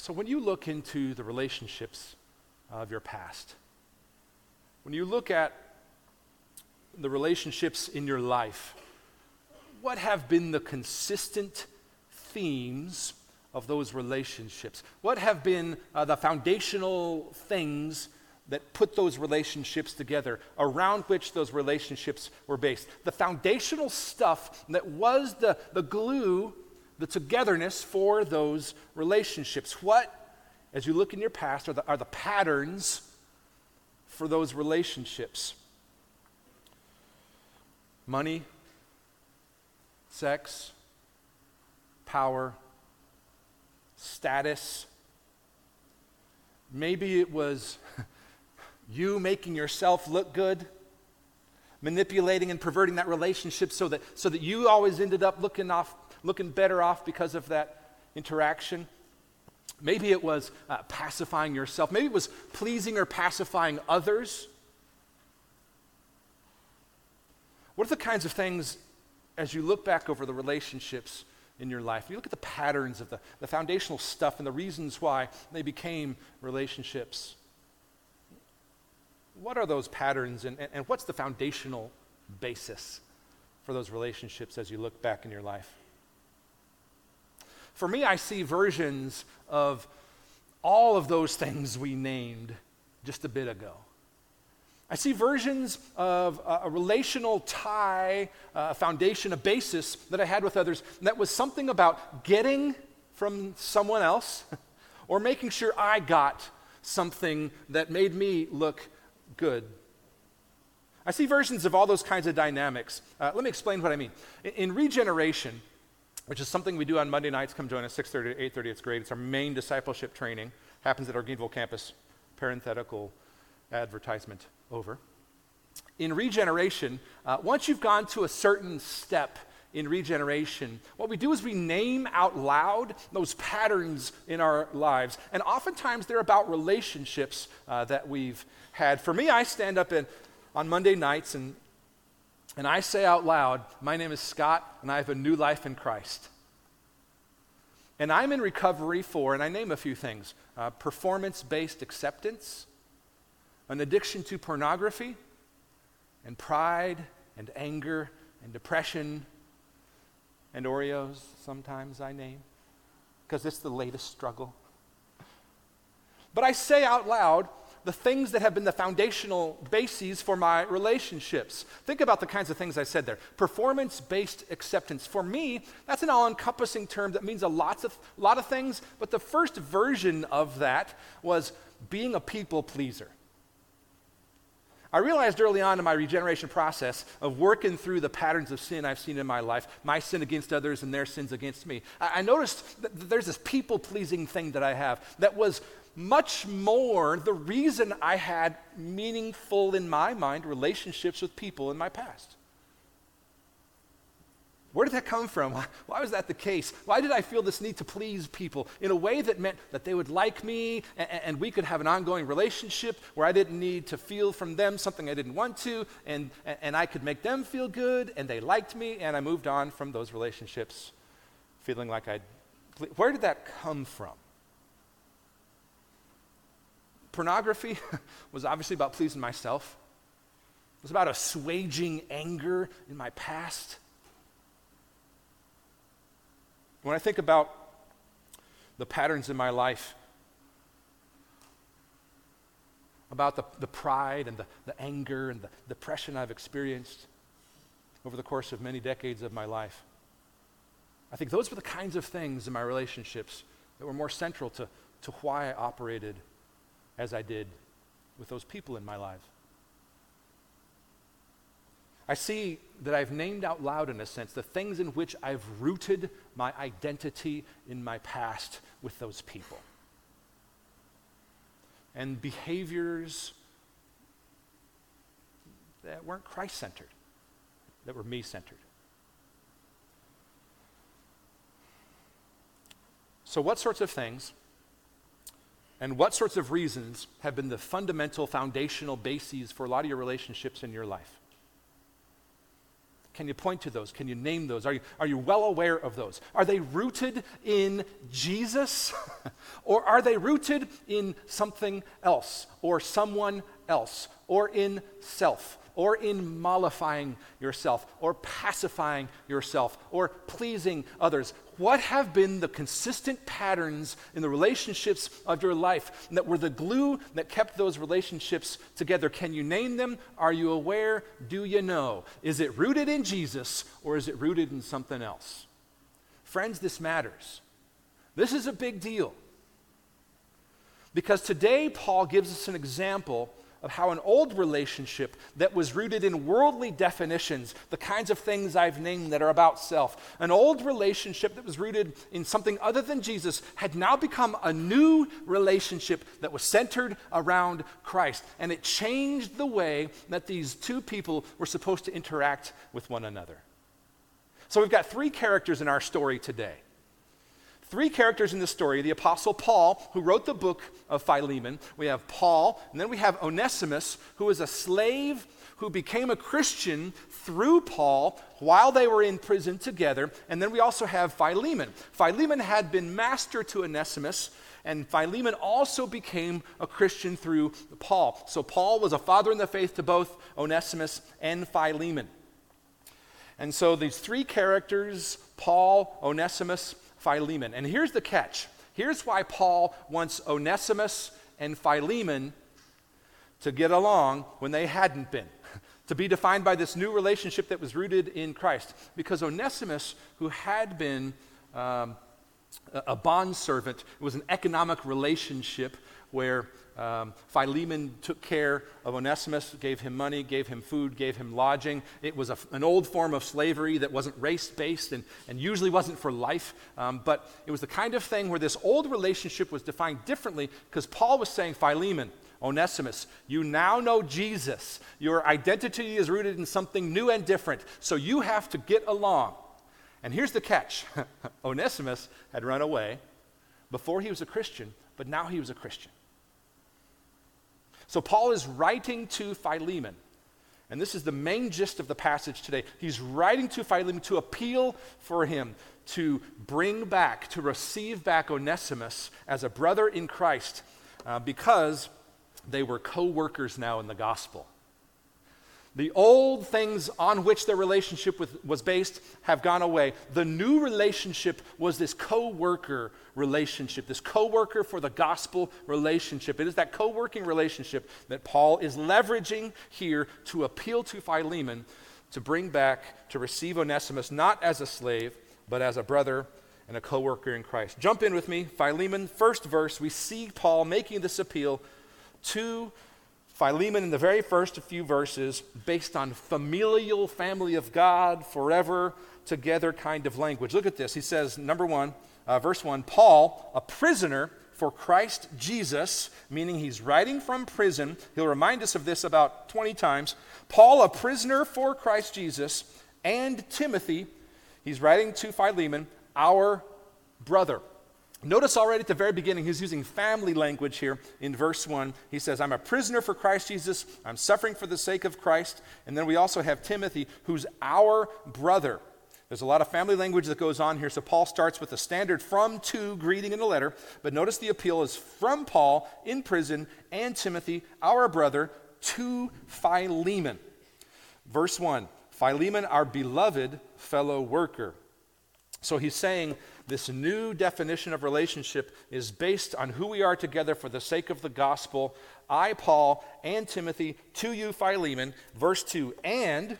So, when you look into the relationships of your past, when you look at the relationships in your life, what have been the consistent themes of those relationships? What have been uh, the foundational things that put those relationships together, around which those relationships were based? The foundational stuff that was the, the glue, the togetherness for those relationships. What, as you look in your past, are the, are the patterns for those relationships? Money, sex, power, status. Maybe it was you making yourself look good, manipulating and perverting that relationship so that, so that you always ended up looking, off, looking better off because of that interaction. Maybe it was uh, pacifying yourself. Maybe it was pleasing or pacifying others. What are the kinds of things, as you look back over the relationships in your life, you look at the patterns of the, the foundational stuff and the reasons why they became relationships? What are those patterns and, and, and what's the foundational basis for those relationships as you look back in your life? For me, I see versions of all of those things we named just a bit ago. I see versions of a relational tie, a foundation, a basis that I had with others that was something about getting from someone else or making sure I got something that made me look good. I see versions of all those kinds of dynamics. Uh, let me explain what I mean. In, in, regeneration, which is something we do on Monday nights, come join us 6:30 to 8:30. It's great. It's our main discipleship training. Happens at our Greeneville campus. Parenthetical advertisement over. In regeneration, uh, once you've gone to a certain step in regeneration, what we do is we name out loud those patterns in our lives. And oftentimes they're about relationships uh, that we've had. For me, I stand up in, on Monday nights and, and I say out loud, My name is Scott, and I have a new life in Christ. And I'm in recovery for, and I name a few things uh, performance based acceptance, an addiction to pornography, and pride, and anger, and depression, and Oreos, sometimes I name, because it's the latest struggle. But I say out loud the things that have been the foundational bases for my relationships. Think about the kinds of things I said there. Performance based acceptance. For me, that's an all encompassing term that means a lots of, lot of things, but the first version of that was being a people pleaser. I realized early on in my regeneration process of working through the patterns of sin I've seen in my life, my sin against others and their sins against me. I, I noticed that there's this people pleasing thing that I have that was much more the reason I had meaningful, in my mind, relationships with people in my past. Where did that come from? Why was that the case? Why did I feel this need to please people in a way that meant that they would like me and, and, we could have an ongoing relationship where I didn't need to feel from them something I didn't want to and, and I could make them feel good and they liked me and I moved on from those relationships feeling like I'd. Where did that come from? Pornography was obviously about pleasing myself. It was about assuaging anger in my past. When I think about the patterns in my life, about the, the pride and the, the anger and the depression I've experienced over the course of many decades of my life, I think those were the kinds of things in my relationships that were more central to, to why I operated as I did with those people in my life. I see that I've named out loud, in a sense, the things in which I've rooted my identity in my past with those people. And behaviors that weren't Christ centered, that were me centered. So, what sorts of things and what sorts of reasons have been the fundamental foundational bases for a lot of your relationships in your life? Can you point to those? Can you name those? Are you, are you well aware of those? Are they rooted in Jesus? or are they rooted in something else or someone else or in self? or in mollifying yourself, or pacifying yourself, or pleasing others? What have been the consistent patterns in the relationships of your life that were the glue that kept those relationships together? Can you name them? Are you aware? Do you know? Is it rooted in Jesus, or is it rooted in something else? Friends, this matters. This is a big deal. Because today, Paul gives us an example of how an old relationship that was rooted in worldly definitions, the kinds of things I've named that are about self, an old relationship that was rooted in something other than Jesus, had now become a new relationship that was centered around Christ. And it changed the way that these two people were supposed to interact with one another. So we've got three characters in our story today three characters in this story the Apostle Paul, who wrote the book of Philemon. We have Paul, and then we have Onesimus, who was a slave who became a Christian through Paul while they were in prison together. And then we also have Philemon. Philemon had been master to Onesimus. And Philemon also became a Christian through Paul. So Paul was a father in the faith to both Onesimus and Philemon. And so these three characters, Paul, Onesimus, Philemon. And here's the catch here's why Paul wants Onesimus and Philemon to get along when they hadn't been. to be defined by this new relationship that was rooted in Christ. Because Onesimus, who had been um, a bondservant, was an economic relationship where um, Philemon took care of Onesimus, gave him money, gave him food, gave him lodging. It was a, an old form of slavery that wasn't race based and, and usually wasn't for life. Um, but it was the kind of thing where this old relationship was defined differently because Paul was saying, Philemon, Onesimus, you now know Jesus. Your identity is rooted in something new and different. So you have to get along. And here's the catch Onesimus had run away before he was a Christian, but now he was a Christian. So Paul is writing to Philemon. And this is the main gist of the passage today. He's writing to Philemon to appeal for him to bring back, to receive back Onesimus as a brother in Christ uh, because they were co workers now in the gospel. The old things on which their relationship with, was based have gone away. The new relationship was this co worker relationship, this co worker for the gospel relationship. It is that co working relationship that Paul is leveraging here to appeal to Philemon to bring back, to receive Onesimus, not as a slave, but as a brother and a co worker in Christ. Jump in with me, Philemon, first verse. We see Paul making this appeal to Philemon in the very first few verses, based on familial, family of God, forever together kind of language. Look at this. He says, number one, uh, verse one Paul, a prisoner for Christ Jesus, meaning he's writing from prison. He'll remind us of this about 20 times. Paul, a prisoner for Christ Jesus, and Timothy, he's writing to Philemon, our brother. Notice already at the very beginning, he's using family language here in verse 1. He says, I'm a prisoner for Christ Jesus. I'm suffering for the sake of Christ. And then we also have Timothy, who's our brother. There's a lot of family language that goes on here. So Paul starts with a standard from to greeting in a letter. But notice the appeal is from Paul in prison and Timothy, our brother, to Philemon. Verse 1 Philemon, our beloved fellow worker. So he's saying, this new definition of relationship is based on who we are together for the sake of the gospel. I, Paul, and Timothy, to you, Philemon. Verse 2 And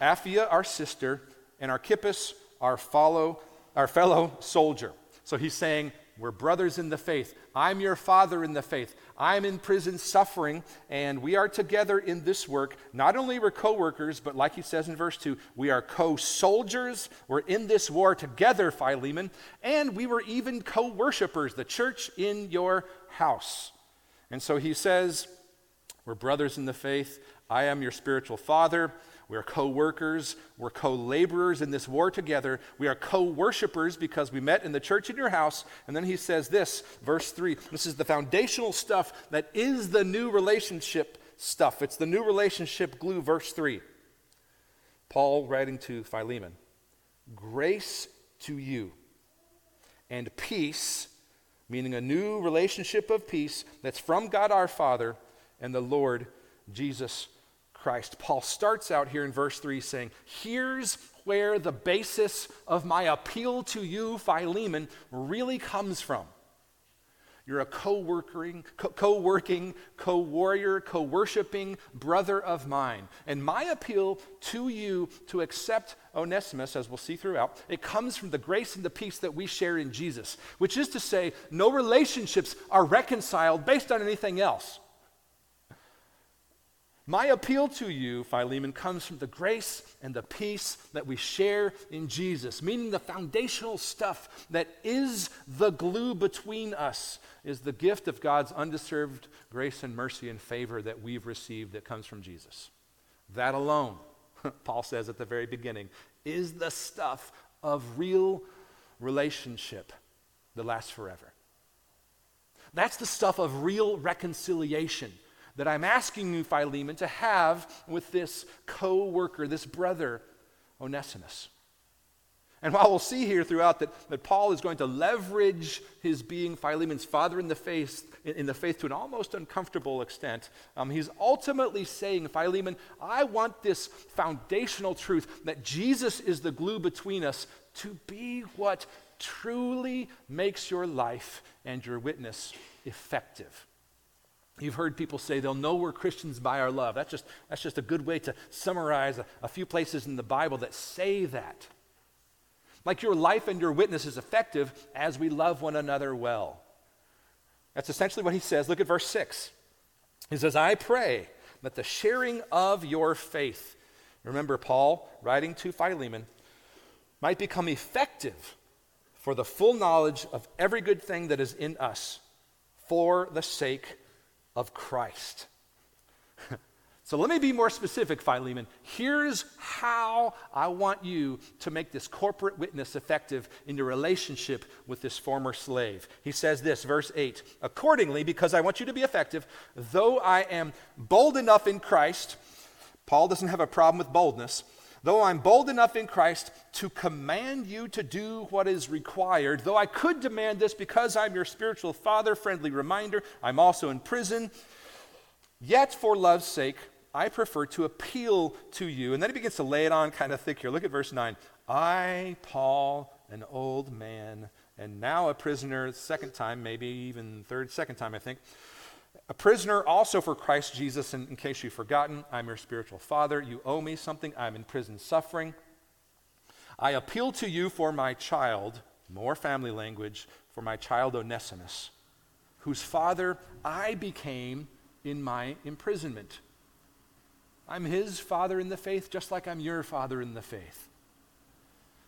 Apphia, our sister, and Archippus, our, follow, our fellow soldier. So he's saying, We're brothers in the faith. I'm your father in the faith. I'm in prison suffering, and we are together in this work. Not only we're co workers, but like he says in verse 2, we are co soldiers. We're in this war together, Philemon, and we were even co worshipers, the church in your house. And so he says, We're brothers in the faith. I am your spiritual father. We're co workers. We're co laborers in this war together. We are co worshipers because we met in the church in your house. And then he says this, verse 3 this is the foundational stuff that is the new relationship stuff. It's the new relationship glue, verse 3. Paul writing to Philemon, grace to you and peace, meaning a new relationship of peace that's from God our Father and the Lord Jesus Christ. Paul starts out here in verse 3 saying, Here's where the basis of my appeal to you, Philemon, really comes from. You're a co-working, co-working, co-warrior, co-worshiping brother of mine. And my appeal to you to accept Onesimus, as we'll see throughout, it comes from the grace and the peace that we share in Jesus, which is to say, no relationships are reconciled based on anything else. My appeal to you, Philemon, comes from the grace and the peace that we share in Jesus, meaning the foundational stuff that is the glue between us is the gift of God's undeserved grace and mercy and favor that we've received that comes from Jesus. That alone, Paul says at the very beginning, is the stuff of real relationship that lasts forever. That's the stuff of real reconciliation that I'm asking you, Philemon, to have with this co worker, this brother, Onesimus. And while we'll see here throughout that, that Paul is going to leverage his being Philemon's father in the faith, in, in the faith to an almost uncomfortable extent, um, he's ultimately saying, Philemon, I want this foundational truth that Jesus is the glue between us to be what truly makes your life and your witness effective. You've heard people say they'll know we're Christians by our love. That's just, that's just a good way to summarize a, a few places in the Bible that say that. Like your life and your witness is effective as we love one another well. That's essentially what he says. Look at verse 6. He says, I pray that the sharing of your faith, remember Paul writing to Philemon, might become effective for the full knowledge of every good thing that is in us for the sake of Christ. so let me be more specific, Philemon. Here's how I want you to make this corporate witness effective in your relationship with this former slave. He says this, verse 8 Accordingly, because I want you to be effective, though I am bold enough in Christ, Paul doesn't have a problem with boldness. Though I'm bold enough in Christ to command you to do what is required, though I could demand this because I'm your spiritual father, friendly reminder, I'm also in prison, yet for love's sake, I prefer to appeal to you. And then he begins to lay it on kind of thick here. Look at verse 9. I, Paul, an old man, and now a prisoner, second time, maybe even third, second time, I think a prisoner also for Christ Jesus, in, in case you've forgotten, I'm your spiritual father. You owe me something. I'm in prison suffering. I appeal to you for my child, more family language, for my child Onesimus, whose father I became in my imprisonment. I'm his father in the faith, just like I'm your father in the faith.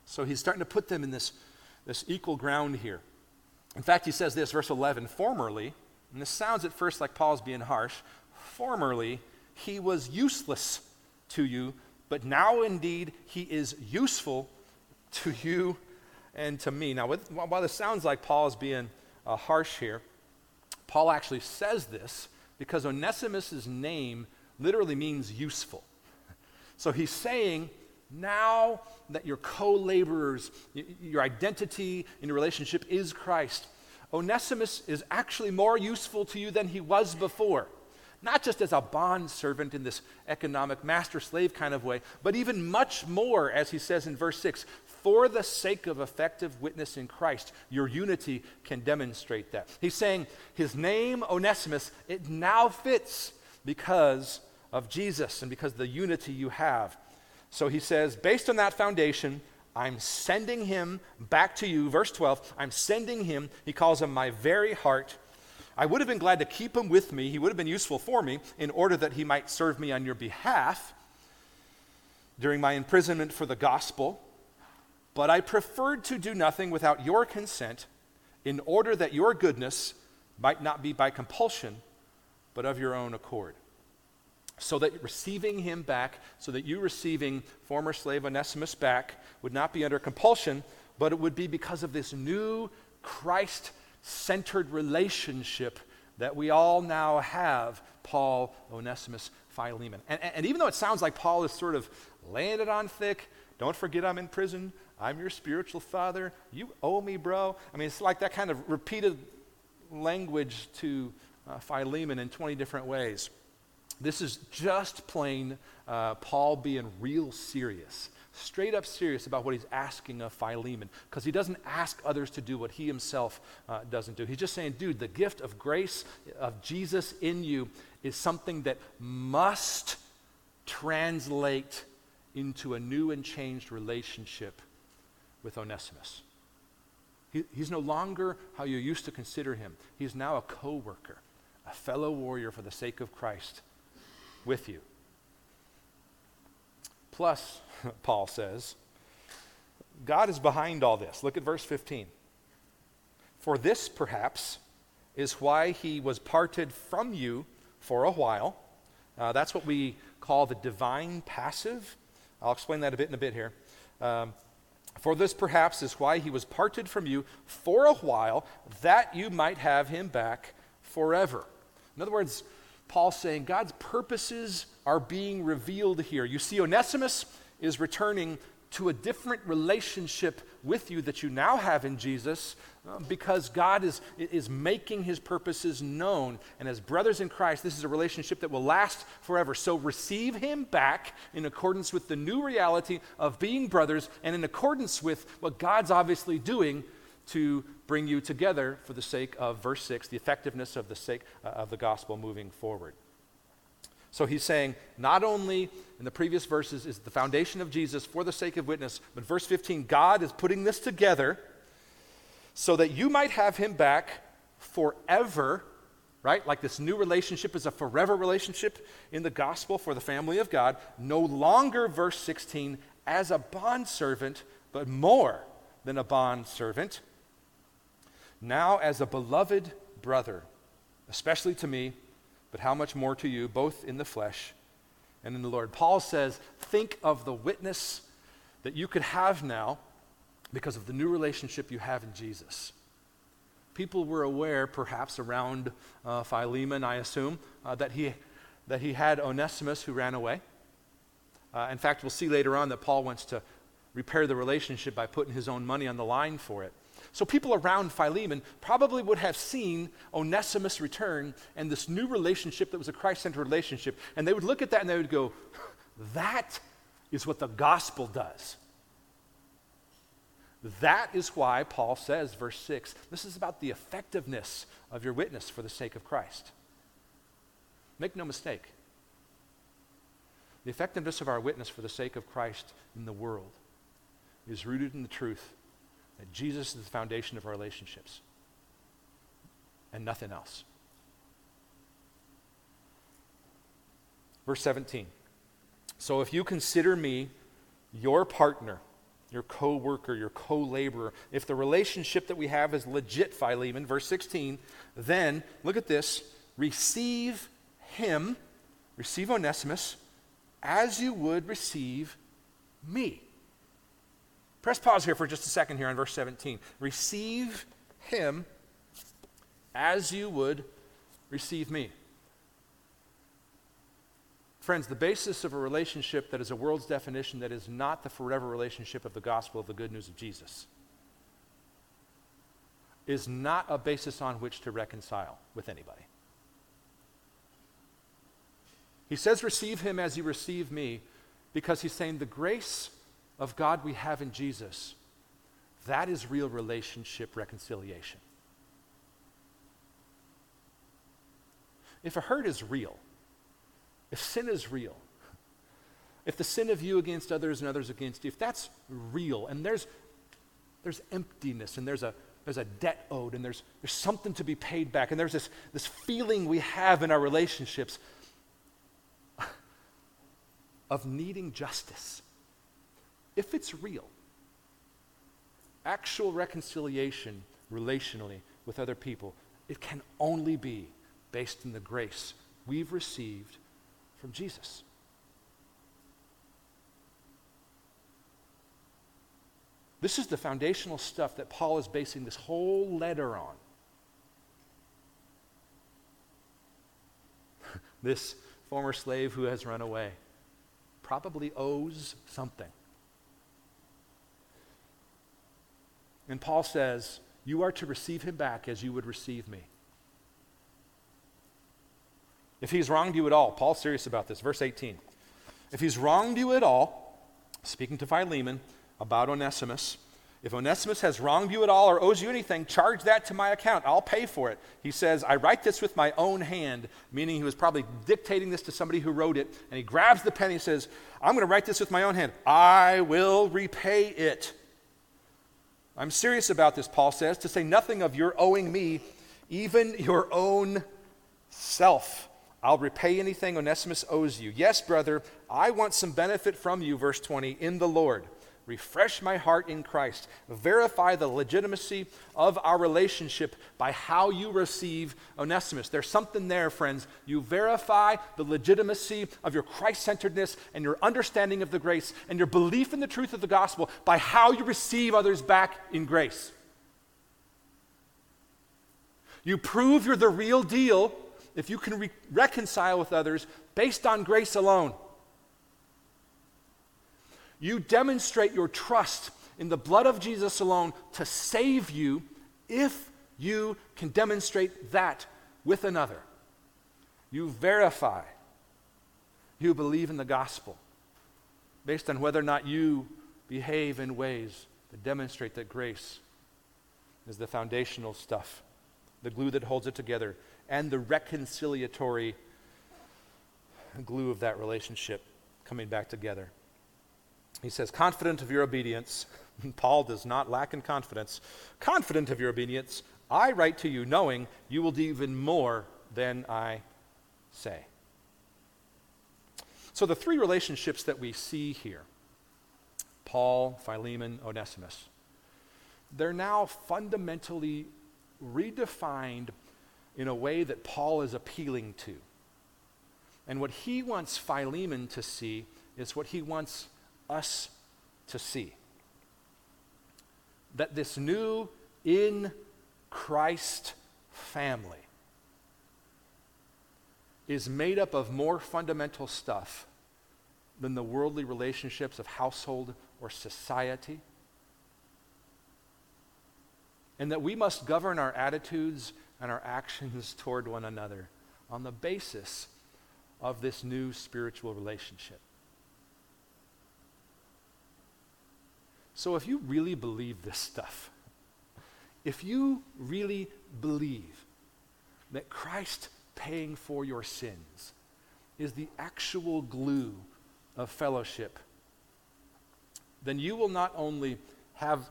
So he's starting to put them in this, this equal ground here. In fact, he says this, verse 11 Formerly, and this sounds at first like Paul's being harsh. Formerly, he was useless to you, but now indeed he is useful to you and to me. Now, with, while this sounds like Paul is being uh, harsh here, Paul actually says this because Onesimus' name literally means useful. So he's saying, now that you're co laborers, your identity in your relationship is Christ, Onesimus is actually more useful to you than he was before. Not just as a bond servant in this economic master slave kind of way, but even much more, as he says in verse 6 for the sake of effective witness in Christ, your unity can demonstrate that. He's saying his name, Onesimus, it now fits because of Jesus and because the unity you have. So he says, based on that foundation, I'm sending him back to you. Verse 12, I'm sending him. He calls him my very heart. I would have been glad to keep him with me. He would have been useful for me in order that he might serve me on your behalf during my imprisonment for the gospel. But I preferred to do nothing without your consent in order that your goodness might not be by compulsion, but of your own accord so that receiving him back, so that you receiving former slave Onesimus back would not be under compulsion, but it would be because of this new Christ centered relationship that we all now have, Paul, Onesimus, Philemon. And, and, even though it sounds like Paul is sort of laying it on thick, don't forget I'm in prison. I'm your spiritual father. You owe me, bro. I mean, it's like that kind of repeated language to uh, Philemon in 20 different ways. This is just plain uh, Paul being real serious, straight up serious about what he's asking of Philemon, because he doesn't ask others to do what he himself uh, doesn't do. He's just saying, dude, the gift of grace of Jesus in you is something that must translate into a new and changed relationship with Onesimus. He, he's no longer how you used to consider him. He's now a co worker, a fellow warrior for the sake of Christ with you. Plus, Paul says, God is behind all this. Look at verse 15. For this, perhaps, is why he was parted from you for a while. Uh, that's what we call the divine passive. I'll explain that a bit in a bit here. Um, for this, perhaps, is why he was parted from you for a while, that you might have him back forever. In other words, Paul's saying God's purposes are being revealed here. You see, Onesimus is returning to a different relationship with you that you now have in Jesus uh, because God is, is making his purposes known. And as brothers in Christ, this is a relationship that will last forever. So receive him back in accordance with the new reality of being brothers and in accordance with what God's obviously doing to bring you together for the sake of verse 6, the effectiveness of the sake uh, of the gospel moving forward. So he's saying, not only in the previous verses is the foundation of Jesus for the sake of witness, but verse 15, God is putting this together so that you might have him back forever, right? Like this new relationship is a forever relationship in the gospel for the family of God. No longer, verse 16, as a bondservant, but more than a bondservant. Now, as a beloved brother, especially to me but how much more to you, both in the flesh and in the Lord. Paul says, think of the witness that you could have now because of the new relationship you have in Jesus. People were aware, perhaps around uh, Philemon, I assume, uh, that, he, that he had Onesimus who ran away. Uh, in fact, we'll see later on that Paul wants to repair the relationship by putting his own money on the line for it. So people around Philemon probably would have seen Onesimus return and this new relationship that was a Christ centered relationship. And they would look at that and they would go, that is what the gospel does. That is why Paul says, verse 6, this is about the effectiveness of your witness for the sake of Christ. Make no mistake. The effectiveness of our witness for the sake of Christ in the world is rooted in the truth that Jesus is the foundation of our relationships and nothing else. Verse 17. So if you consider me your partner, your co worker, your co laborer, if the relationship that we have is legit, Philemon, verse 16, then look at this receive him, receive Onesimus, as you would receive me. Press pause here for just a second here on verse 17. Receive him as you would receive me. Friends, the basis of a relationship that is a world's definition that is not the forever relationship of the gospel of the good news of Jesus is not a basis on which to reconcile with anybody. He says, Receive him as you receive me, because he's saying the grace of God we have in Jesus, that is real relationship reconciliation. If a hurt is real, if sin is real, if the sin of you against others and others against you, if that's real and there's, there's emptiness and there's a, there's a debt owed and there's, there's something to be paid back and there's this, this feeling we have in our relationships of needing justice if it's real, actual reconciliation relationally with other people, it can only be based in the grace we've received from Jesus. This is the foundational stuff that Paul is basing this whole letter on. This former slave who has run away, probably owes something. And Paul says, You are to receive him back as you would receive me. If he's wronged you at all, Paul's serious about this. Verse 18. If he's wronged you at all, speaking to Philemon about Onesimus, if Onesimus has wronged you at all or owes you anything, charge that to my account. I'll pay for it. He says, I write this with my own hand, meaning he was probably dictating this to somebody who wrote it. And he grabs the pen and he says, I'm going to write this with my own hand. I will repay it. I'm serious about this, Paul says, to say nothing of your owing me, even your own self. I'll repay anything Onesimus owes you. Yes, brother, I want some benefit from you, verse 20, in the Lord. Refresh my heart in Christ. Verify the legitimacy of our relationship by how you receive Onesimus. There's something there, friends. You verify the legitimacy of your Christ centeredness and your understanding of the grace and your belief in the truth of the gospel by how you receive others back in grace. You prove you're the real deal if you can re- reconcile with others based on grace alone. You demonstrate your trust in the blood of Jesus alone to save you if you can demonstrate that with another. You verify you believe in the gospel based on whether or not you behave in ways that demonstrate that grace is the foundational stuff, the glue that holds it together, and the reconciliatory glue of that relationship coming back together. He says, confident of your obedience. Paul does not lack in confidence. Confident of your obedience, I write to you knowing you will do even more than I say. So, the three relationships that we see here Paul, Philemon, Onesimus they're now fundamentally redefined in a way that Paul is appealing to. And what he wants Philemon to see is what he wants us to see. That this new in Christ family is made up of more fundamental stuff than the worldly relationships of household or society. And that we must govern our attitudes and our actions toward one another on the basis of this new spiritual relationship. So, if you really believe this stuff, if you really believe that Christ paying for your sins is the actual glue of fellowship, then you will not only have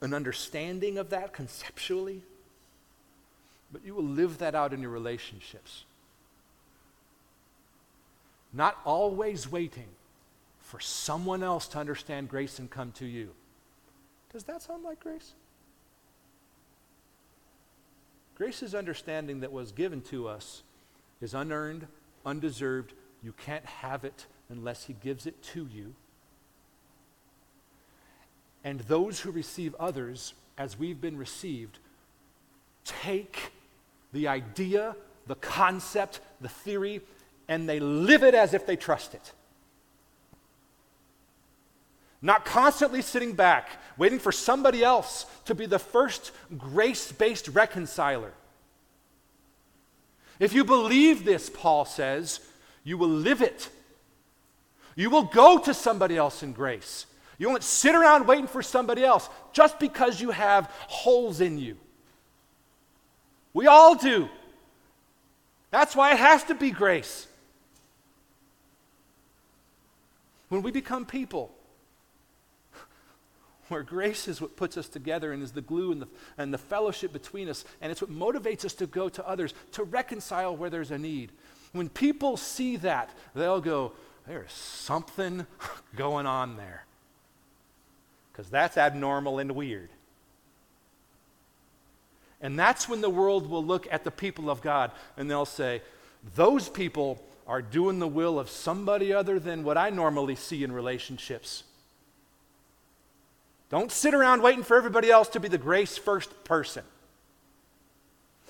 an understanding of that conceptually, but you will live that out in your relationships. Not always waiting for someone else to understand grace and come to you. Does that sound like grace? Grace's understanding that was given to us is unearned, undeserved. You can't have it unless He gives it to you. And those who receive others as we've been received take the idea, the concept, the theory, and they live it as if they trust it. Not constantly sitting back, waiting for somebody else to be the first grace based reconciler. If you believe this, Paul says, you will live it. You will go to somebody else in grace. You won't sit around waiting for somebody else just because you have holes in you. We all do. That's why it has to be grace. When we become people where grace is what puts us together and is the glue and the, and the fellowship between us, and it's what motivates us to go to others, to reconcile where there's a need. When people see that, they'll go, There's something going on there. Because that's abnormal and weird. And that's when the world will look at the people of God and they'll say, Those people are doing the will of somebody other than what I normally see in relationships. Don't sit around waiting for everybody else to be the grace first person.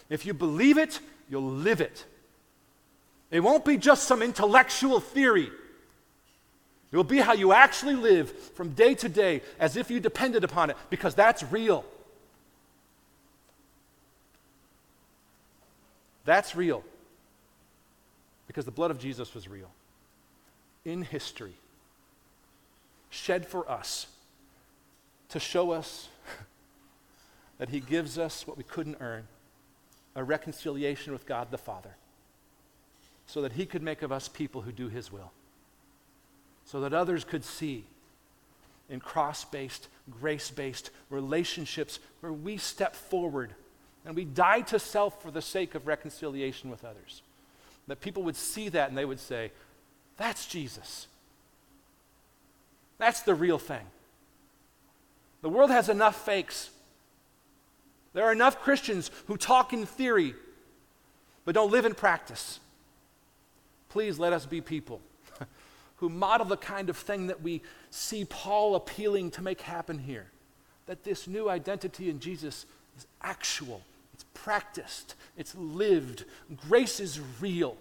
If you believe it, you'll live it. It won't be just some intellectual theory. It will be how you actually live from day to day as if you depended upon it, because that's real. That's real. Because the blood of Jesus was real. In history, shed for us to show us that He gives us what we couldn't earn a reconciliation with God the Father, so that He could make of us people who do His will, so that others could see in cross based, grace based relationships where we step forward and we die to self for the sake of reconciliation with others. That people would see that and they would say, That's Jesus. That's the real thing. The world has enough fakes. There are enough Christians who talk in theory but don't live in practice. Please let us be people who model the kind of thing that we see Paul appealing to make happen here. That this new identity in Jesus is actual, it's practiced, it's lived. Grace is real.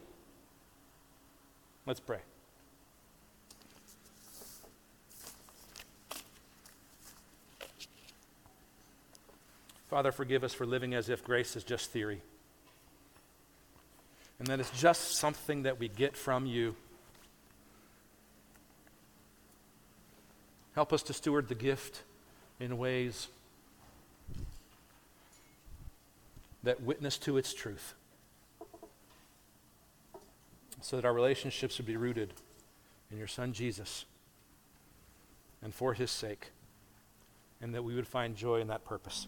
Let's pray. Father, forgive us for living as if grace is just theory. And that it's just something that we get from you. Help us to steward the gift in ways that witness to its truth so that our relationships would be rooted in your Son Jesus and for his sake, and that we would find joy in that purpose.